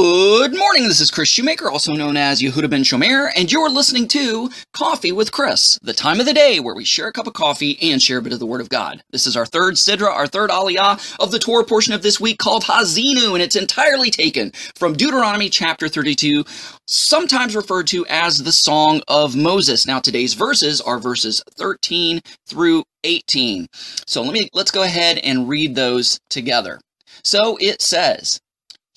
Good morning. This is Kris Shoemaker, also known as Yehudah ben Shomeyr, and you're listening to Coffee with Kris, the time of the day where we share a cup of coffee and share a bit of the Word of God. This is our third Sidra, our third Aliyah of the Torah portion of this week called Ha'azinu, and it's entirely taken from Deuteronomy chapter 32, sometimes referred to as the Song of Moses. Now, today's verses are verses 13 through 18. So let me let's go ahead and read those together. So it says.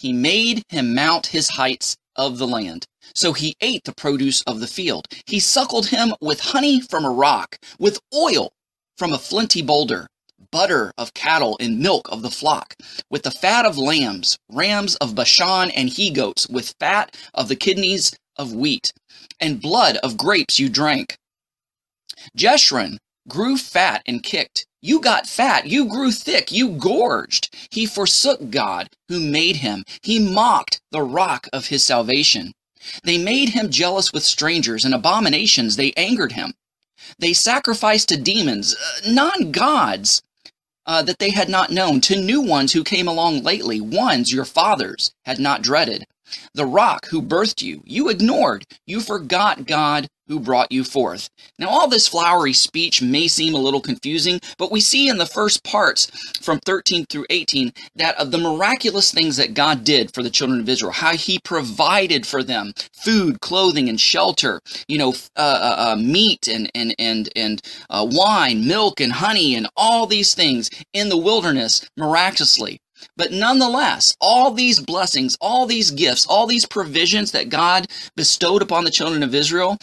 He made him mount his heights of the land. So he ate the produce of the field. He suckled him with honey from a rock, with oil from a flinty boulder, butter of cattle and milk of the flock, with the fat of lambs, rams of Bashan and he goats, with fat of the kidneys of wheat, and blood of grapes you drank. Jeshurun grew fat and kicked. You got fat, you grew thick, you gorged. He forsook God who made him. He mocked the rock of his salvation. They made him jealous with strangers and abominations. They angered him. They sacrificed to demons, uh, non gods, uh, that they had not known, to new ones who came along lately, ones your fathers had not dreaded. The rock who birthed you, you ignored. You forgot God who brought you forth. Now, all this flowery speech may seem a little confusing, but we see in the first parts from 13 through 18 that of the miraculous things that God did for the children of Israel, how he provided for them food, clothing, and shelter, you know, uh, uh, uh, meat and, and, and, and uh, wine, milk, and honey, and all these things in the wilderness miraculously. But nonetheless, all these blessings, all these gifts, all these provisions that God bestowed upon the children of Israel,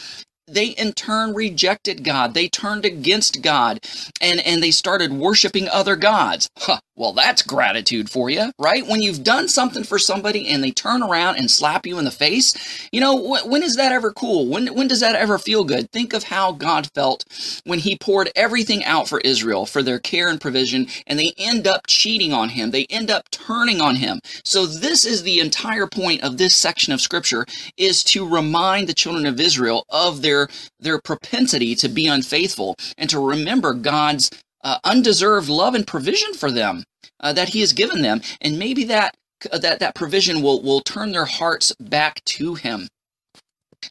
they in turn rejected God. They turned against God and, and they started worshiping other gods. Huh, well, that's gratitude for you, right? When you've done something for somebody and they turn around and slap you in the face, you know, wh- when is that ever cool? When, when does that ever feel good? Think of how God felt when he poured everything out for Israel for their care and provision, and they end up cheating on him. They end up turning on him. So this is the entire point of this section of scripture is to remind the children of Israel of their, their propensity to be unfaithful and to remember God's uh, undeserved love and provision for them uh, that He has given them, and maybe that that that provision will will turn their hearts back to Him.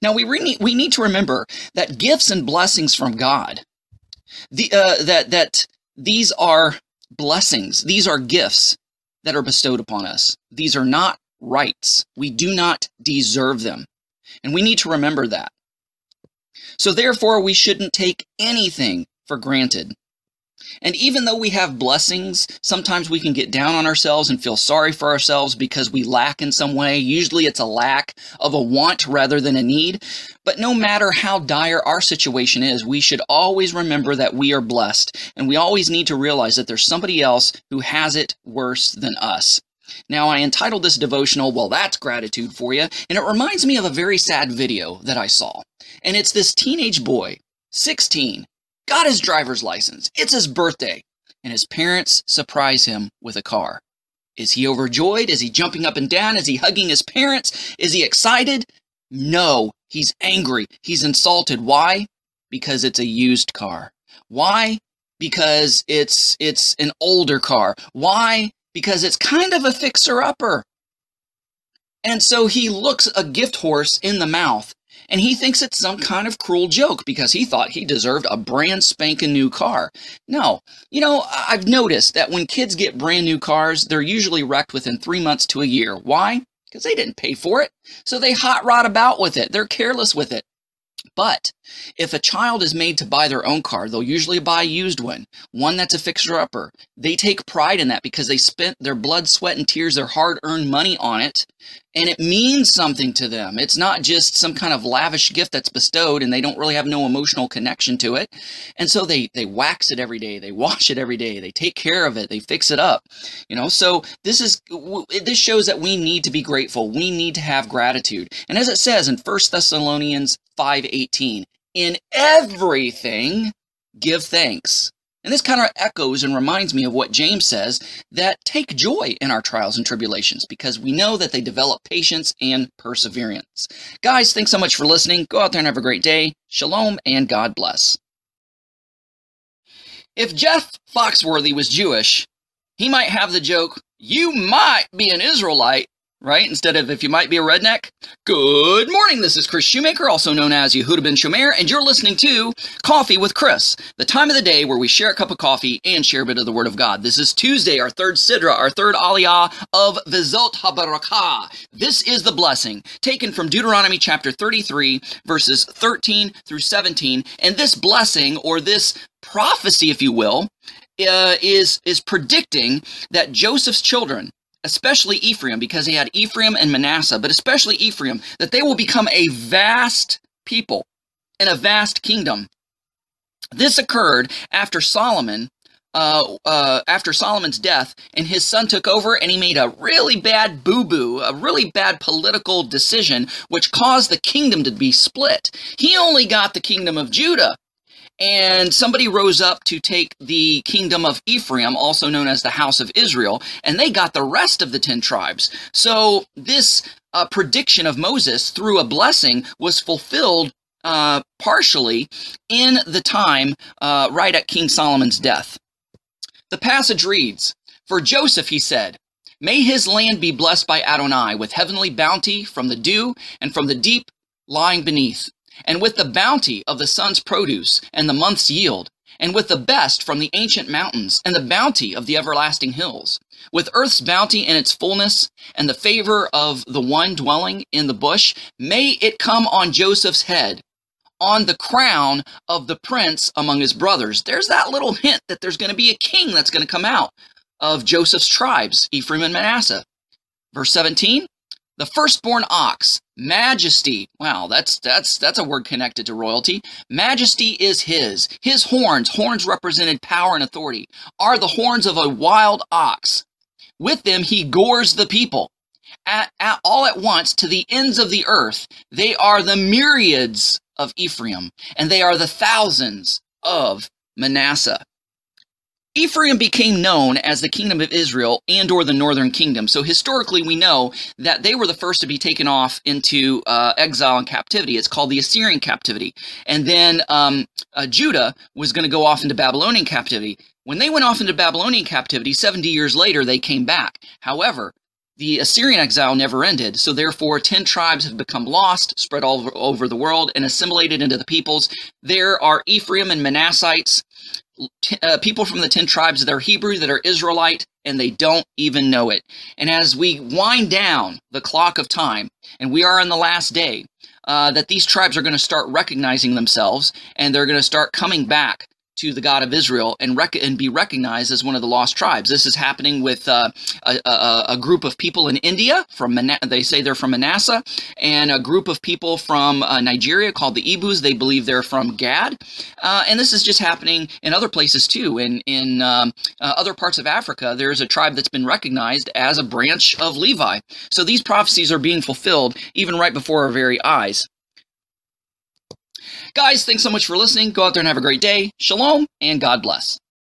Now we re- we need to remember that gifts and blessings from God, the uh, that that these are blessings, these are gifts that are bestowed upon us. These are not rights. We do not deserve them, and we need to remember that. So therefore, we shouldn't take anything for granted. And even though we have blessings, sometimes we can get down on ourselves and feel sorry for ourselves because we lack in some way. Usually it's a lack of a want rather than a need. But no matter how dire our situation is, we should always remember that we are blessed. And we always need to realize that there's somebody else who has it worse than us. Now, I entitled this devotional, Well, That's Gratitude for You, and it reminds me of a very sad video that I saw. And it's this teenage boy, 16, got his driver's license. It's his birthday. And his parents surprise him with a car. Is he overjoyed? Is he jumping up and down? Is he hugging his parents? Is he excited? No, he's angry. He's insulted. Why? Because it's a used car. Why? Because it's it's an older car. Why? Because it's kind of a fixer upper. And so he looks a gift horse in the mouth and he thinks it's some kind of cruel joke because he thought he deserved a brand spanking new car. No, you know, I've noticed that when kids get brand new cars, they're usually wrecked within three months to a year. Why? Because they didn't pay for it. So they hot rod about with it. They're careless with it. But if a child is made to buy their own car, they'll usually buy a used one, one that's a fixer upper. They take pride in that because they spent their blood, sweat, and tears, their hard earned money on it, and it means something to them. It's not just some kind of lavish gift that's bestowed and they don't really have no emotional connection to it. And so they they wax it every day, they wash it every day, they take care of it, they fix it up. You know, so this is this shows that we need to be grateful. We need to have gratitude. And as it says in 1 Thessalonians 5:18, in everything give thanks and this kind of echoes and reminds me of what James says that take joy in our trials and tribulations because we know that they develop patience and perseverance. Guys, thanks so much for listening. Go out there and have a great day. Shalom and God bless. If Jeff Foxworthy was Jewish, he might have the joke, You might be an Israelite, right? Instead of if you might be a redneck. Good morning. This is Kris Shoemaker, also known as Yehudah ben Shomeyr, and you're listening to Coffee with Kris, the time of the day where we share a cup of coffee and share a bit of the Word of God. This is Tuesday, our third Sidra, our third Aliyah of Vizot HaBarakah. This is the blessing taken from Deuteronomy chapter 33, verses 13 through 17. And this blessing, or this prophecy, if you will, uh, is is predicting that Joseph's children, especially Ephraim, because he had Ephraim and Manasseh, but especially Ephraim, that they will become a vast people and a vast kingdom. This occurred after Solomon, uh, uh, after Solomon's death, and his son took over, and he made a really bad boo boo, a really bad political decision, which caused the kingdom to be split. He only got the kingdom of Judah and somebody rose up to take the kingdom of Ephraim, also known as the house of Israel, and they got the rest of the 10 tribes. So this uh, prediction of Moses through a blessing was fulfilled uh, partially in the time uh, right at King Solomon's death. The passage reads, For Joseph, he said, May his land be blessed by Adonai with heavenly bounty from the dew and from the deep lying beneath and with the bounty of the sun's produce and the month's yield, and with the best from the ancient mountains and the bounty of the everlasting hills, with earth's bounty in its fullness and the favor of the one dwelling in the bush, may it come on Joseph's head, on the crown of the prince among his brothers. There's that little hint that there's going to be a king that's going to come out of Joseph's tribes, Ephraim and Manasseh. Verse 17, the firstborn ox, majesty. Wow, that's that's that's a word connected to royalty. Majesty is his. His horns, horns represented power and authority, are the horns of a wild ox. With them he gores the people. At, at, all at once to the ends of the earth. They are the myriads of Ephraim, and they are the thousands of Manasseh. Ephraim became known as the kingdom of Israel and or the northern kingdom. So historically we know that they were the first to be taken off into uh, exile and captivity. It's called the Assyrian captivity. And then um, uh, Judah was going to go off into Babylonian captivity. When they went off into Babylonian captivity, 70 years later, they came back. However, the Assyrian exile never ended, so therefore 10 tribes have become lost, spread all over the world, and assimilated into the peoples. There are Ephraim and Manassites, uh, people from the 10 tribes that are Hebrew, that are Israelite, and they don't even know it. And as we wind down the clock of time, and we are in the last day, uh, that these tribes are going to start recognizing themselves and they're going to start coming back to the God of Israel and, rec- and be recognized as one of the lost tribes. This is happening with uh, a, a, a, group of people in India from Mana- they say they're from Manasseh, and a group of people from uh, Nigeria called the Igbos. They believe they're from Gad, uh, and this is just happening in other places too. In in um, uh, other parts of Africa, there's a tribe that's been recognized as a branch of Levi. So these prophecies are being fulfilled even right before our very eyes. Guys, thanks so much for listening. Go out there and have a great day. Shalom, and God bless.